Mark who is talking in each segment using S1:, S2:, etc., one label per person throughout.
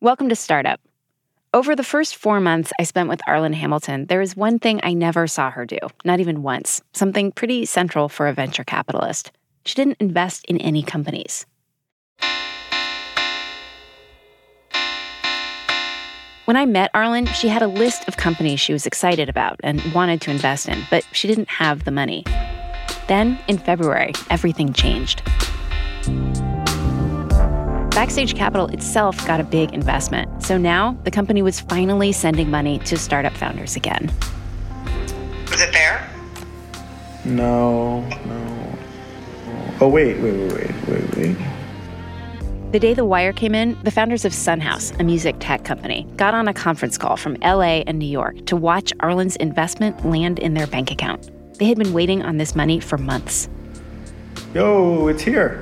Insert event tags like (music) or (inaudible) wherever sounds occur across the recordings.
S1: Welcome to Startup. Over the first four months I spent with Arlan Hamilton, there is one thing I never saw her do, not even once, something pretty central for a venture capitalist. She didn't invest in any companies. When I met Arlan, she had a list of companies she was excited about and wanted to invest in, but she didn't have the money. Then, in February, everything changed. Backstage Capital itself got a big investment. So now the company was finally sending money to startup founders again.
S2: Was it there?
S3: No, no. Oh, wait, wait, wait, wait, wait, wait.
S1: The day the wire came in, the founders of Sunhouse, a music tech company, got on a conference call from LA and New York to watch Arlan's investment land in their bank account. They had been waiting on this money for months.
S3: Yo, it's here.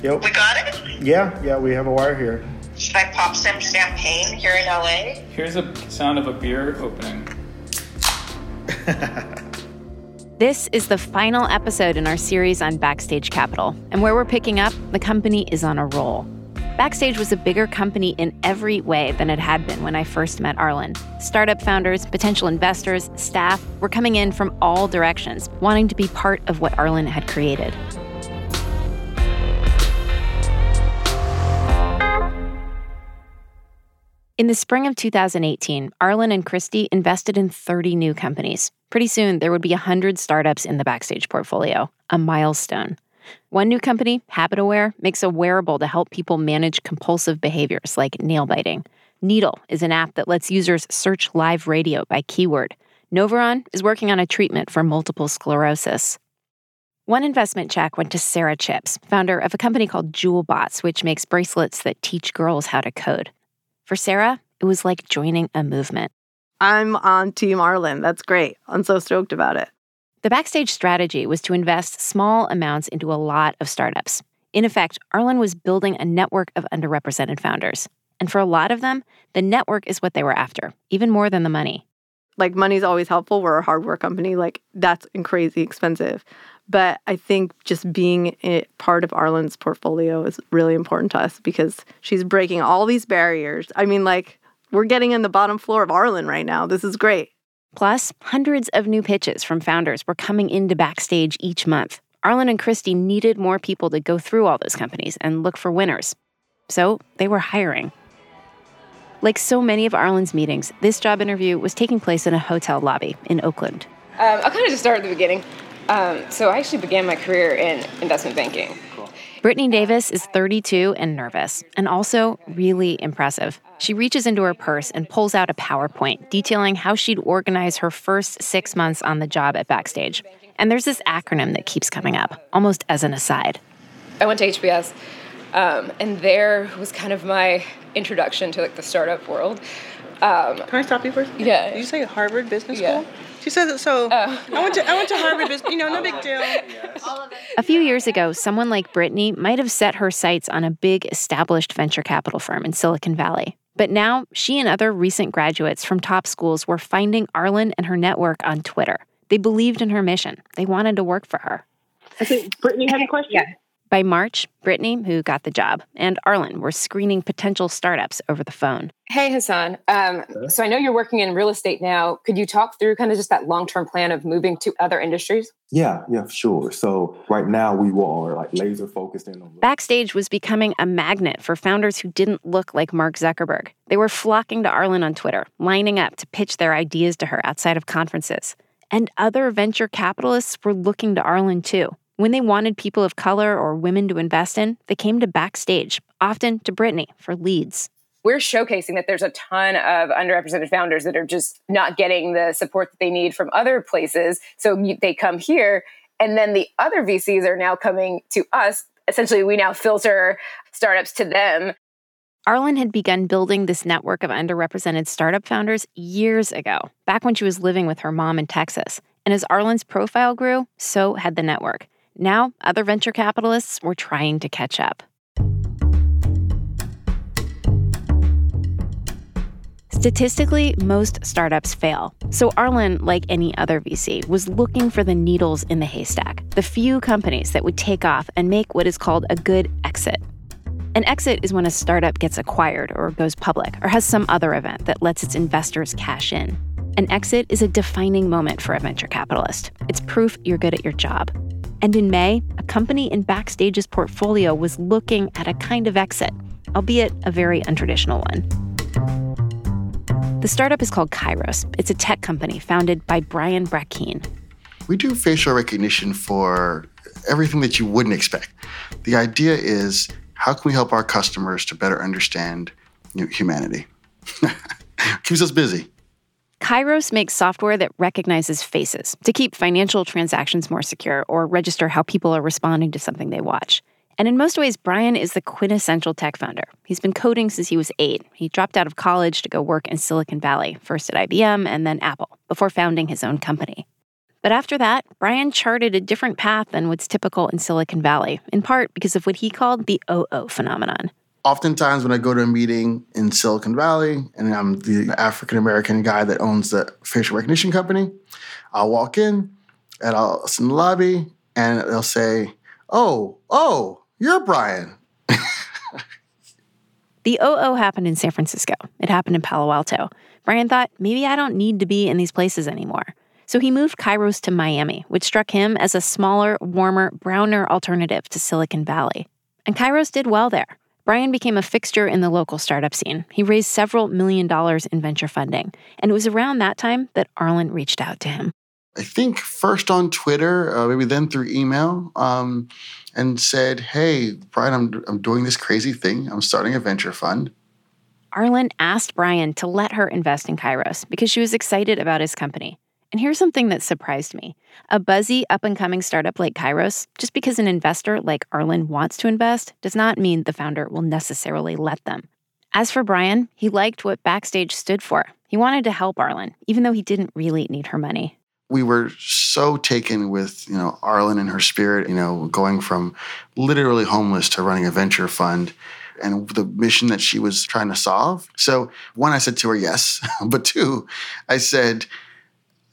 S3: Yep.
S2: We got it?
S3: Yeah, yeah, we have a wire here.
S2: Should I pop some champagne here in LA?
S4: Here's a sound of a beer opening. (laughs)
S1: This is the final episode in our series on Backstage Capital, and where we're picking up, the company is on a roll. Backstage was a bigger company in every way than it had been when I first met Arlan. Startup founders, potential investors, staff were coming in from all directions, wanting to be part of what Arlan had created. In the spring of 2018, Arlan and Christie invested in 30 new companies. Pretty soon, there would be 100 startups in the Backstage portfolio, a milestone. One new company, HabitAware, makes a wearable to help people manage compulsive behaviors like nail biting. Needle is an app that lets users search live radio by keyword. Novaron is working on a treatment for multiple sclerosis. One investment check went to Sara Chipps, founder of a company called JewelBots, which makes bracelets that teach girls how to code. For Sara, it was like joining a movement.
S5: I'm on Team Arlan. That's great. I'm so stoked about it.
S1: The backstage strategy was to invest small amounts into a lot of startups. In effect, Arlan was building a network of underrepresented founders. And for a lot of them, the network is what they were after, even more than the money.
S5: Like, money's always helpful. We're a hardware company. Like, that's crazy expensive. But I think just being a part of Arlan's portfolio is really important to us because she's breaking all these barriers. I mean, like, we're getting in the bottom floor of Arlan right now. This is great.
S1: Plus, hundreds of new pitches from founders were coming into backstage each month. Arlan and Christie needed more people to go through all those companies and look for winners. So they were hiring. Like so many of Arlan's meetings, this job interview was taking place in a hotel lobby in Oakland.
S6: Um, I'll kind of just start at the beginning. Um, so I actually began my career in investment banking.
S1: Brittany Davis is 32 and nervous, and also really impressive. She reaches into her purse and pulls out a PowerPoint detailing how she'd organize her first six months on the job at Backstage. And there's this acronym that keeps coming up, almost as an aside.
S6: I went to HBS, um, and there was kind of my introduction to like the startup world. Um,
S7: Can I stop you first?
S6: Yeah.
S7: Did you say Harvard Business
S6: Yeah.
S7: School? She says it so.
S6: Oh.
S7: I went to I went to Harvard Business. You know, no big deal.
S1: A few years ago, someone like Brittany might have set her sights on a big established venture capital firm in Silicon Valley. But now, she and other recent graduates from top schools were finding Arlan and her network on Twitter. They believed in her mission. They wanted to work for her.
S7: I think Brittany had a question. Yeah.
S1: By March, Brittany, who got the job, and Arlan were screening potential startups over the phone.
S6: hey Hassan, um, so I know you're working in real estate now. Could you talk through kind of just that long-term plan of moving to other industries?
S8: Yeah, yeah, sure. So right now we are like laser focused in on
S1: Backstage was becoming a magnet for founders who didn't look like Mark Zuckerberg. They were flocking to Arlan on Twitter, lining up to pitch their ideas to her outside of conferences. And other venture capitalists were looking to Arlan too. When they wanted people of color or women to invest in, they came to Backstage, often to Brittany for leads.
S6: We're showcasing that there's a ton of underrepresented founders that are just not getting the support that they need from other places. So they come here, and then the other VCs are now coming to us. Essentially, we now filter startups to them.
S1: Arlan had begun building this network of underrepresented startup founders years ago, back when she was living with her mom in Texas. And as Arlan's profile grew, so had the network. Now, other venture capitalists were trying to catch up. Statistically, most startups fail. So Arlan, like any other VC, was looking for the needles in the haystack, the few companies that would take off and make what is called a good exit. An exit is when a startup gets acquired or goes public or has some other event that lets its investors cash in. An exit is a defining moment for a venture capitalist. It's proof you're good at your job. And in May, a company in Backstage's portfolio was looking at a kind of exit, albeit a very untraditional one. The startup is called Kairos. It's a tech company founded by Brian Brackeen.
S9: We do facial recognition for everything that you wouldn't expect. The idea is how can we help our customers to better understand humanity? (laughs) Keeps us busy.
S1: Kairos makes software that recognizes faces to keep financial transactions more secure or register how people are responding to something they watch. And in most ways, Brian is the quintessential tech founder. He's been coding since he was eight. He dropped out of college to go work in Silicon Valley, first at IBM and then Apple, before founding his own company. But after that, Brian charted a different path than what's typical in Silicon Valley, in part because of what he called the OO phenomenon.
S9: Oftentimes, when I go to a meeting in Silicon Valley and I'm the African American guy that owns the facial recognition company, I'll walk in and I'll sit in the lobby and they'll say, Oh, oh, you're Brian. (laughs)
S1: the OO happened in San Francisco. It happened in Palo Alto. Brian thought, maybe I don't need to be in these places anymore. So he moved Kairos to Miami, which struck him as a smaller, warmer, browner alternative to Silicon Valley. And Kairos did well there. Brian became a fixture in the local startup scene. He raised several million dollars in venture funding. And it was around that time that Arlan reached out to him.
S9: I think first on Twitter, uh, maybe then through email, um, and said, Hey, Brian, I'm, I'm doing this crazy thing. I'm starting a venture fund.
S1: Arlan asked Brian to let her invest in Kairos because she was excited about his company. And here's something that surprised me a buzzy, up and coming startup like Kairos, just because an investor like Arlan wants to invest, does not mean the founder will necessarily let them. As for Brian, he liked what Backstage stood for. He wanted to help Arlan, even though he didn't really need her money.
S9: We were so taken with, you know, Arlan and her spirit, you know, going from literally homeless to running a venture fund and the mission that she was trying to solve. So, one, I said to her, yes. (laughs) but two, I said,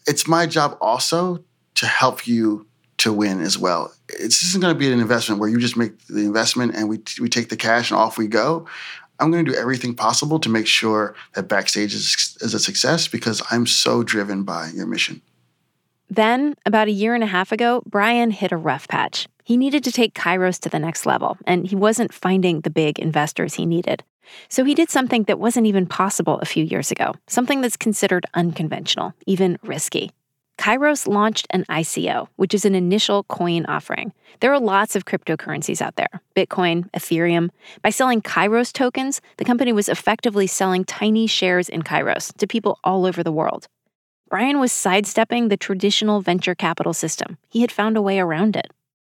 S9: it's my job also to help you to win as well. It's isn't going to be an investment where you just make the investment and we we take the cash and off we go. I'm going to do everything possible to make sure that backstage is, is a success because I'm so driven by your mission.
S1: Then, about a year and a half ago, Brian hit a rough patch. He needed to take Kairos to the next level, and he wasn't finding the big investors he needed. So he did something that wasn't even possible a few years ago, something that's considered unconventional, even risky. Kairos launched an ICO, which is an initial coin offering. There are lots of cryptocurrencies out there Bitcoin, Ethereum. By selling Kairos tokens, the company was effectively selling tiny shares in Kairos to people all over the world. Brian was sidestepping the traditional venture capital system. He had found a way around it.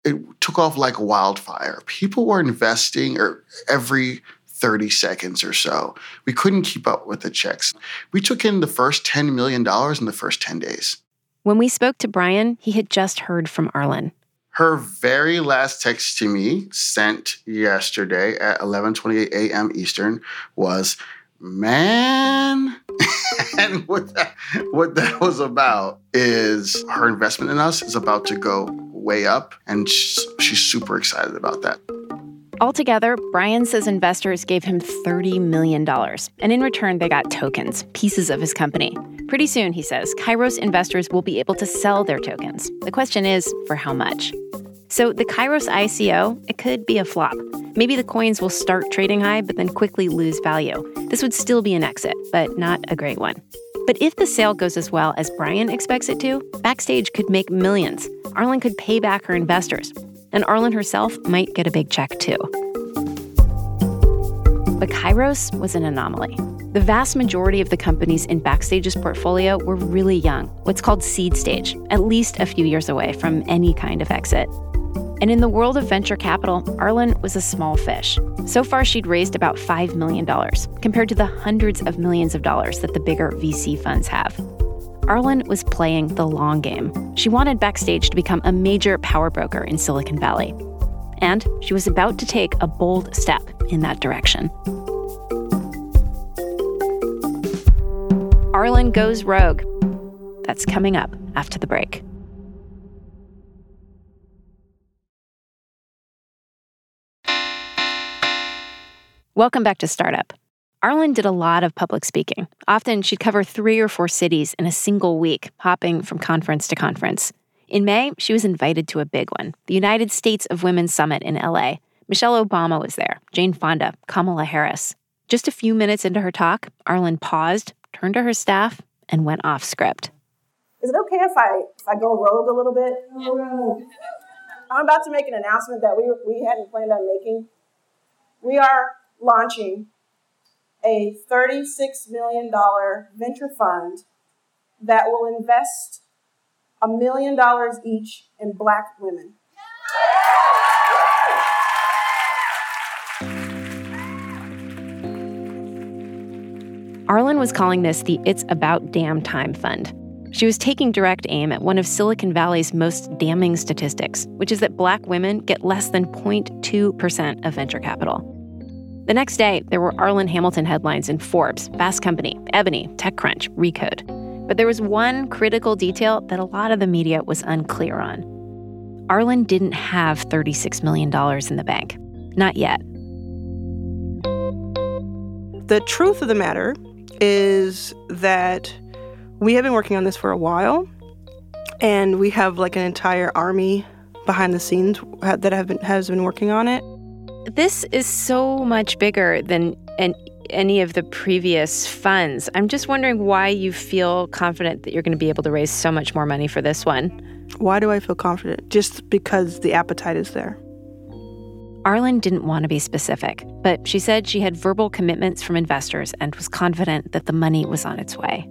S9: It took off like wildfire. People were investing or every 30 seconds or so. We couldn't keep up with the checks. We took in the first $10 million in the first 10 days.
S1: When we spoke to Brian, he had just heard from Arlan.
S9: Her very last text to me, sent yesterday at 11:28 a.m. Eastern, was, "Man," (laughs) and what that, what that was about is her investment in us is about to go way up, and she's, she's super excited about that.
S1: Altogether, Brian says investors gave him $30 million, and in return, they got tokens, pieces of his company. Pretty soon, he says, Kairos investors will be able to sell their tokens. The question is, for how much? So the Kairos ICO, it could be a flop. Maybe the coins will start trading high, but then quickly lose value. This would still be an exit, but not a great one. But if the sale goes as well as Brian expects it to, Backstage could make millions. Arlan could pay back her investors and Arlan herself might get a big check too. But Kairos was an anomaly. The vast majority of the companies in Backstage's portfolio were really young, what's called seed stage, at least a few years away from any kind of exit. And in the world of venture capital, Arlan was a small fish. So far, she'd raised about $5 million, compared to the hundreds of millions of dollars that the bigger VC funds have. Arlan was playing the long game. She wanted Backstage to become a major power broker in Silicon Valley. And she was about to take a bold step in that direction. Arlan goes rogue. That's coming up after the break. Welcome back to Startup. Arlan did a lot of public speaking. Often she'd cover three or four cities in a single week, hopping from conference to conference. In May, she was invited to a big one the United States of Women Summit in LA. Michelle Obama was there, Jane Fonda, Kamala Harris. Just a few minutes into her talk, Arlan paused, turned to her staff, and went off script.
S10: Is it okay if I if I go rogue a little bit? I'm about to make an announcement that we we hadn't planned on making. We are launching a $36 million venture fund that will invest a million dollars each in black women.
S1: Arlan was calling this the It's About Damn Time Fund. She was taking direct aim at one of Silicon Valley's most damning statistics, which is that black women get less than 0.2% of venture capital. The next day, there were Arlan Hamilton headlines in Forbes, Fast Company, Ebony, TechCrunch, Recode. But there was one critical detail that a lot of the media was unclear on. Arlan didn't have $36 million in the bank. Not yet.
S7: The truth of the matter is that we have been working on this for a while, and we have like an entire army behind the scenes that have been has been working on it.
S1: This is so much bigger than an, any of the previous funds. I'm just wondering why you feel confident that you're going to be able to raise so much more money for this one.
S7: Why do I feel confident? Just because the appetite is there.
S1: Arlan didn't want to be specific, but she said she had verbal commitments from investors and was confident that the money was on its way.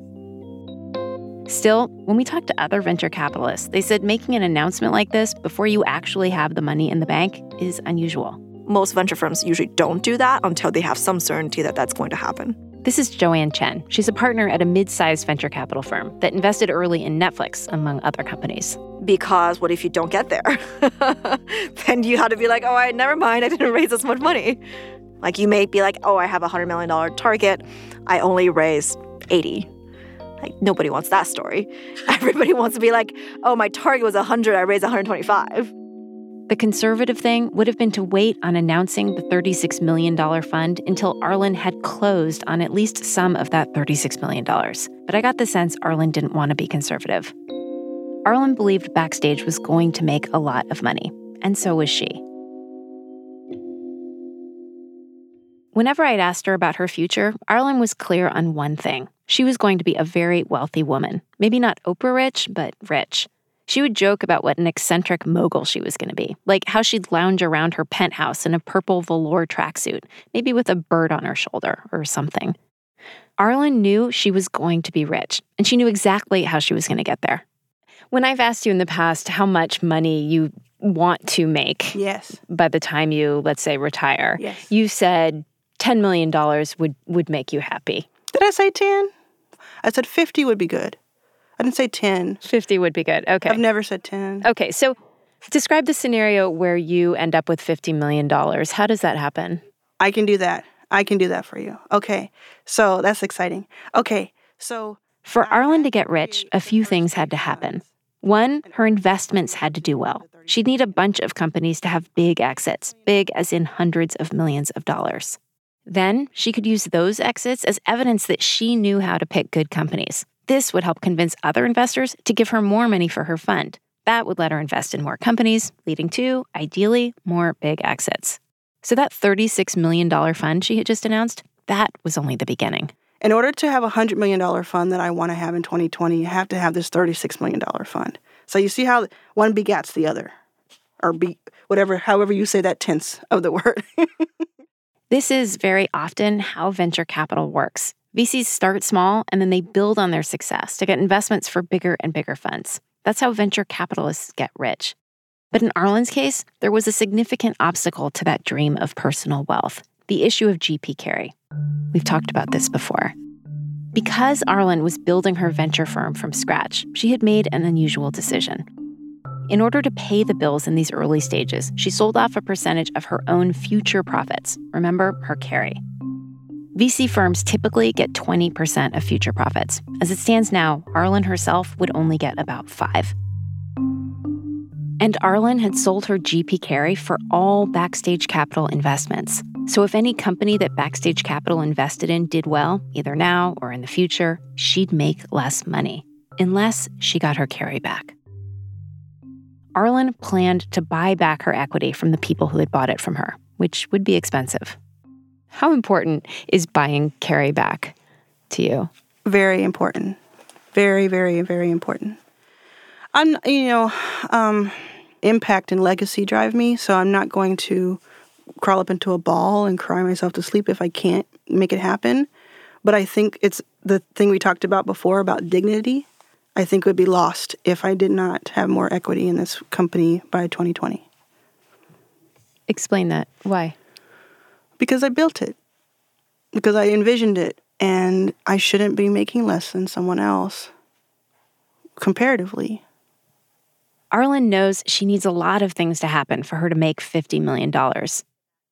S1: Still, when we talked to other venture capitalists, they said making an announcement like this before you actually have the money in the bank is unusual.
S11: Most venture firms usually don't do that until they have some certainty that that's going to happen.
S1: This is Joanne Chen. She's a partner at a mid sized venture capital firm that invested early in Netflix, among other companies.
S11: Because what if you don't get there? (laughs) then you have to be like, oh, I never mind, I didn't raise this much money. Like you may be like, oh, I have a $100 million target, I only raised 80. Like nobody wants that story. (laughs) Everybody wants to be like, oh, my target was 100, I raised 125.
S1: The conservative thing would have been to wait on announcing the $36 million fund until Arlan had closed on at least some of that $36 million. But I got the sense Arlan didn't want to be conservative. Arlan believed Backstage was going to make a lot of money, and so was she. Whenever I'd asked her about her future, Arlan was clear on one thing. She was going to be a very wealthy woman. Maybe not Oprah rich, but rich. She would joke about what an eccentric mogul she was going to be, like how she'd lounge around her penthouse in a purple velour tracksuit, maybe with a bird on her shoulder or something. Arlan knew she was going to be rich, and she knew exactly how she was going to get there. When I've asked you in the past how much money you want to make
S7: yes.
S1: by the time you, let's say, retire,
S7: yes.
S1: you said $10 million would, would make you happy.
S7: Did I say 10? I said 50 would be good. I didn't say 10.
S1: 50 would be good. Okay.
S7: I've never said 10.
S1: Okay. So describe the scenario where you end up with $50 million. How does that happen?
S7: I can do that. I can do that for you. Okay. So that's exciting. Okay. So
S1: for Arlan to get rich, a few things had to happen. One, her investments had to do well. She'd need a bunch of companies to have big exits, big as in hundreds of millions of dollars. Then she could use those exits as evidence that she knew how to pick good companies. This would help convince other investors to give her more money for her fund. That would let her invest in more companies, leading to, ideally, more big exits. So that $36 million fund she had just announced, that was only the beginning.
S7: In order to have a $100 million fund that I want to have in 2020, you have to have this $36 million fund. So you see how one begats the other, or be whatever, however you say that tense of the (laughs) word.
S1: this is very often how venture capital works. VCs start small and then they build on their success to get investments for bigger and bigger funds. That's how venture capitalists get rich. But in Arlan's case, there was a significant obstacle to that dream of personal wealth the issue of GP carry. We've talked about this before. Because Arlan was building her venture firm from scratch, she had made an unusual decision. In order to pay the bills in these early stages, she sold off a percentage of her own future profits. Remember, her carry. VC firms typically get 20% of future profits. As it stands now, Arlan herself would only get about 5. And Arlan had sold her GP carry for all Backstage Capital investments. So if any company that Backstage Capital invested in did well, either now or in the future, she'd make less money, unless she got her carry back. Arlan planned to buy back her equity from the people who had bought it from her, which would be expensive. How important is buying carry back to you?
S7: Very important. Very, very, very important. I'm, you know, um, impact and legacy drive me, so I'm not going to crawl up into a ball and cry myself to sleep if I can't make it happen. But I think it's the thing we talked about before about dignity. I think would be lost if I did not have more equity in this company by 2020.
S1: Explain that. Why?
S7: Because I built it. Because I envisioned it and I shouldn't be making less than someone else comparatively.
S1: Arlan knows she needs a lot of things to happen for her to make $50 million.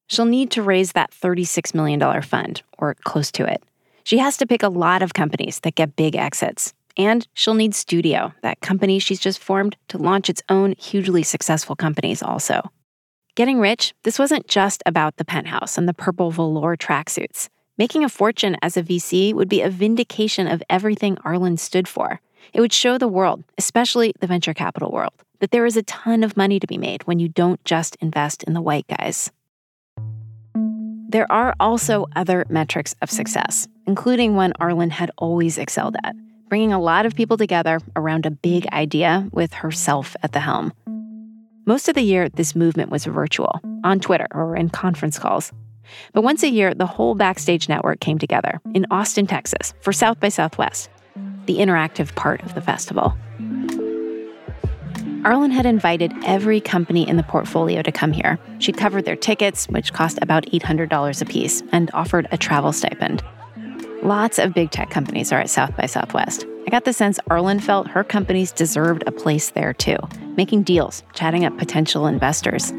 S1: She'll need to raise that $36 million fund, or close to it. She has to pick a lot of companies that get big exits. And she'll need Studio, that company she's just formed, to launch its own hugely successful companies also. Getting rich, this wasn't just about the penthouse and the purple velour tracksuits. Making a fortune as a VC would be a vindication of everything Arlan stood for. It would show the world, especially the venture capital world, that there is a ton of money to be made when you don't just invest in the white guys. There are also other metrics of success, including one Arlan had always excelled at bringing a lot of people together around a big idea with herself at the helm. Most of the year, this movement was virtual, on Twitter or in conference calls. But once a year, the whole Backstage Network came together in Austin, Texas for South by Southwest, the interactive part of the festival. Arlan had invited every company in the portfolio to come here. She'd covered their tickets, which cost about $800 apiece, and offered a travel stipend. Lots of big tech companies are at South by Southwest. I got the sense Arlan felt her companies deserved a place there too, making deals, chatting up potential investors.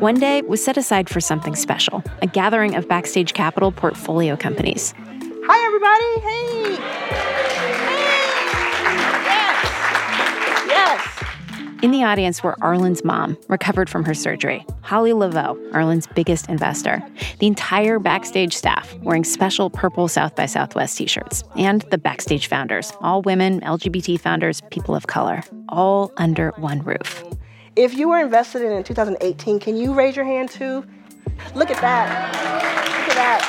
S1: One day was set aside for something special a gathering of Backstage Capital portfolio companies.
S7: Hi, everybody. Hey. Hey. Yes. Yes.
S1: In the audience were Arlan's mom, recovered from her surgery, Holly Laveau, Arlan's biggest investor, the entire backstage staff wearing special purple South by Southwest t shirts, and the backstage founders, all women, LGBT founders, people of color, all under one roof.
S7: If you were invested in in 2018, can you raise your hand too? Look at that. Look at that.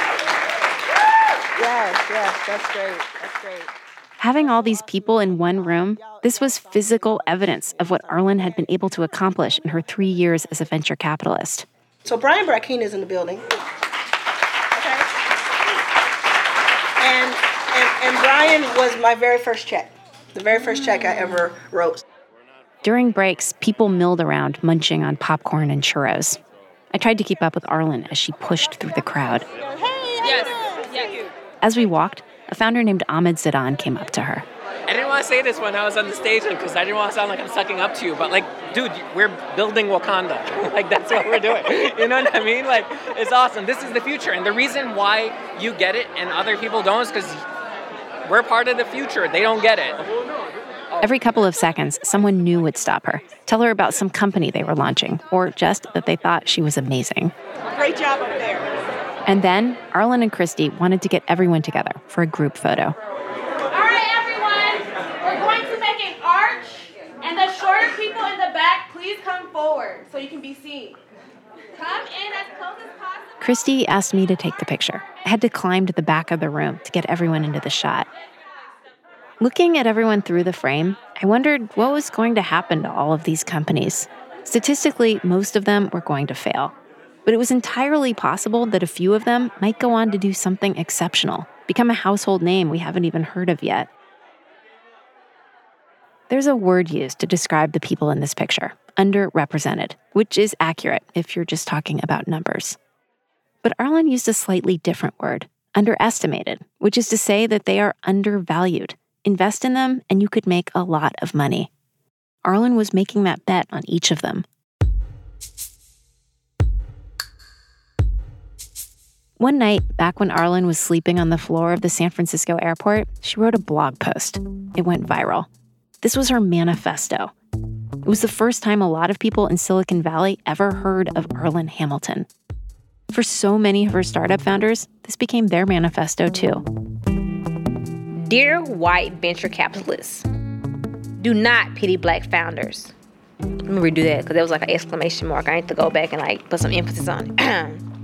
S7: Yes, yes, that's great. That's great.
S1: Having all these people in one room, this was physical evidence of what Arlan had been able to accomplish in her three years as a venture capitalist.
S7: So Brian Brackeen is in the building. Okay. And, and, and Brian was my very first check, the very first check I ever wrote.
S1: During breaks, people milled around, munching on popcorn and churros. I tried to keep up with Arlan as she pushed through the crowd.
S12: Yes. yes.
S1: As we walked, a founder named Ahmed Zidan came up to her.
S12: I didn't want to say this when I was on the stage because I didn't want to sound like I'm sucking up to you, but like, dude, we're building Wakanda. (laughs) like, that's what we're doing. (laughs) You know what I mean? Like, it's awesome. This is the future. And the reason why you get it and other people don't is because we're part of the future. They don't get it.
S1: Every couple of seconds, someone new would stop her, tell her about some company they were launching, or just that they thought she was amazing.
S7: Great job up there.
S1: And then Arlan and Christie wanted to get everyone together for a group photo.
S13: All right, everyone, we're going to make an arch, and the shorter people in the back, please come forward so you can be seen. Come in as close as possible.
S1: Christie asked me to take the picture. I had to climb to the back of the room to get everyone into the shot. Looking at everyone through the frame, I wondered what was going to happen to all of these companies. Statistically, most of them were going to fail. But it was entirely possible that a few of them might go on to do something exceptional, become a household name we haven't even heard of yet. There's a word used to describe the people in this picture underrepresented, which is accurate if you're just talking about numbers. But Arlan used a slightly different word underestimated, which is to say that they are undervalued. Invest in them, and you could make a lot of money. Arlan was making that bet on each of them. One night, back when Arlan was sleeping on the floor of the San Francisco airport, she wrote a blog post. It went viral. This was her manifesto. It was the first time a lot of people in Silicon Valley ever heard of Arlan Hamilton. For so many of her startup founders, this became their manifesto too.
S14: Dear white venture capitalists, do not pity black founders. Let me redo that because there was like an exclamation mark. I need to go back and like put some emphasis on it. (clears throat)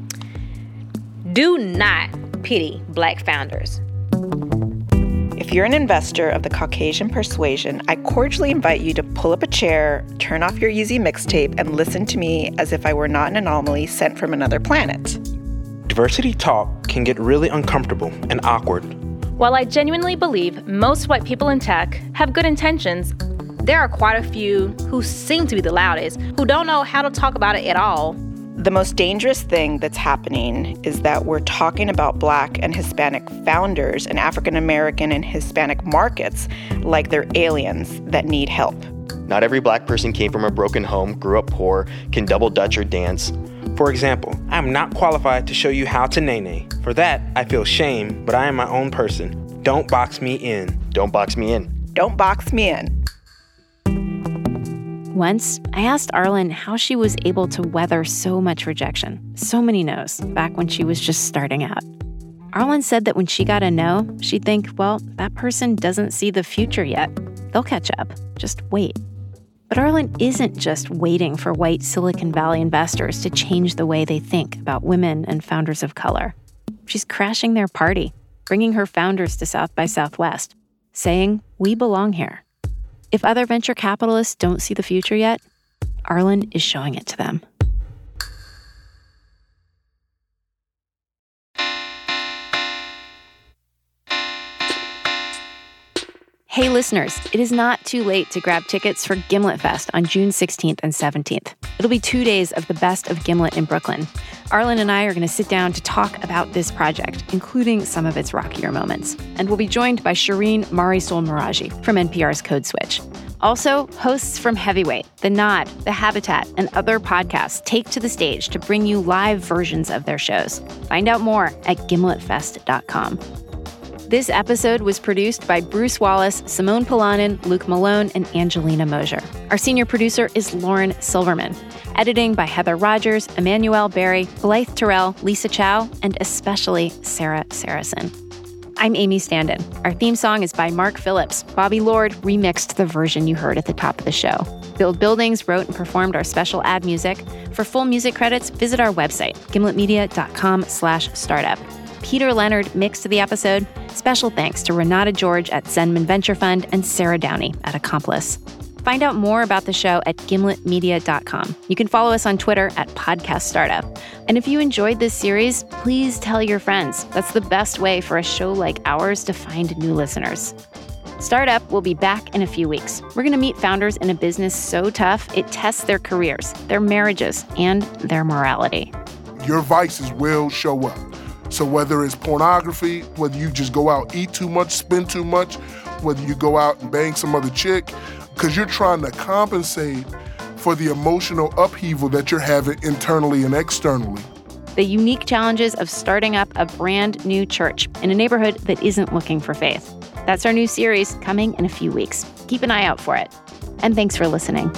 S14: do not pity black founders.
S15: If you're an investor of the Caucasian persuasion, I cordially invite you to pull up a chair, turn off your easy mixtape, and listen to me as if I were not an anomaly sent from another planet.
S16: Diversity talk can get really uncomfortable and awkward.
S17: While I genuinely believe most white people in tech have good intentions, there are quite a few who seem to be the loudest, who don't know how to talk about it at all.
S15: The most dangerous thing that's happening is that we're talking about Black and Hispanic founders and African American and Hispanic markets like they're aliens that need help.
S18: Not every black person came from a broken home, grew up poor, can double dutch or dance.
S16: For example, I am not qualified to show you how to nay For that, I feel shame, but I am my own person. Don't box me in.
S18: Don't box me in.
S15: Don't box me in.
S1: Once, I asked Arlan how she was able to weather so much rejection, so many no's, back when she was just starting out. Arlan said that when she got a no, she'd think, well, that person doesn't see the future yet. They'll catch up. Just wait. But Arlan isn't just waiting for white Silicon Valley investors to change the way they think about women and founders of color. She's crashing their party, bringing her founders to South by Southwest, saying, We belong here. If other venture capitalists don't see the future yet, Arlan is showing it to them. Hey, listeners, it is not too late to grab tickets for Gimlet Fest on June 16th and 17th. It'll be two days of the best of Gimlet in Brooklyn. Arlan and I are going to sit down to talk about this project, including some of its rockier moments. And we'll be joined by Shireen Marisol Meraji from NPR's Code Switch. Also, hosts from Heavyweight, The Nod, The Habitat, and other podcasts take to the stage to bring you live versions of their shows. Find out more at gimletfest.com. This episode was produced by Bruce Wallace, Simone Polanen, Luke Malone, and Angelina Mosier. Our senior producer is Lauren Silverman. Editing by Heather Rogers, Emanuele Berry, Blythe Terrell, Lisa Chow, and especially Sara Sarasohn. I'm Amy Standen. Our theme song is by Mark Phillips. Bobby Lord remixed the version you heard at the top of the show. Build Buildings wrote and performed our special ad music. For full music credits, visit our website, gimletmedia.com slash startup. Peter Leonard mixed the episode. Special thanks to Renata George at Zenman Venture Fund and Sarah Downey at Accomplice. Find out more about the show at gimletmedia.com. You can follow us on Twitter at Podcast Startup. And if you enjoyed this series, please tell your friends. That's the best way for a show like ours to find new listeners. Startup will be back in a few weeks. We're going to meet founders in a business so tough it tests their careers, their marriages, and their morality.
S19: Your vices will show up. So whether it's pornography, whether you just go out, eat too much, spend too much, whether you go out and bang some other chick, because you're trying to compensate for the emotional upheaval that you're having internally and externally.
S1: The unique challenges of starting up a brand new church in a neighborhood that isn't looking for faith. That's our new series coming in a few weeks. Keep an eye out for it. And thanks for listening.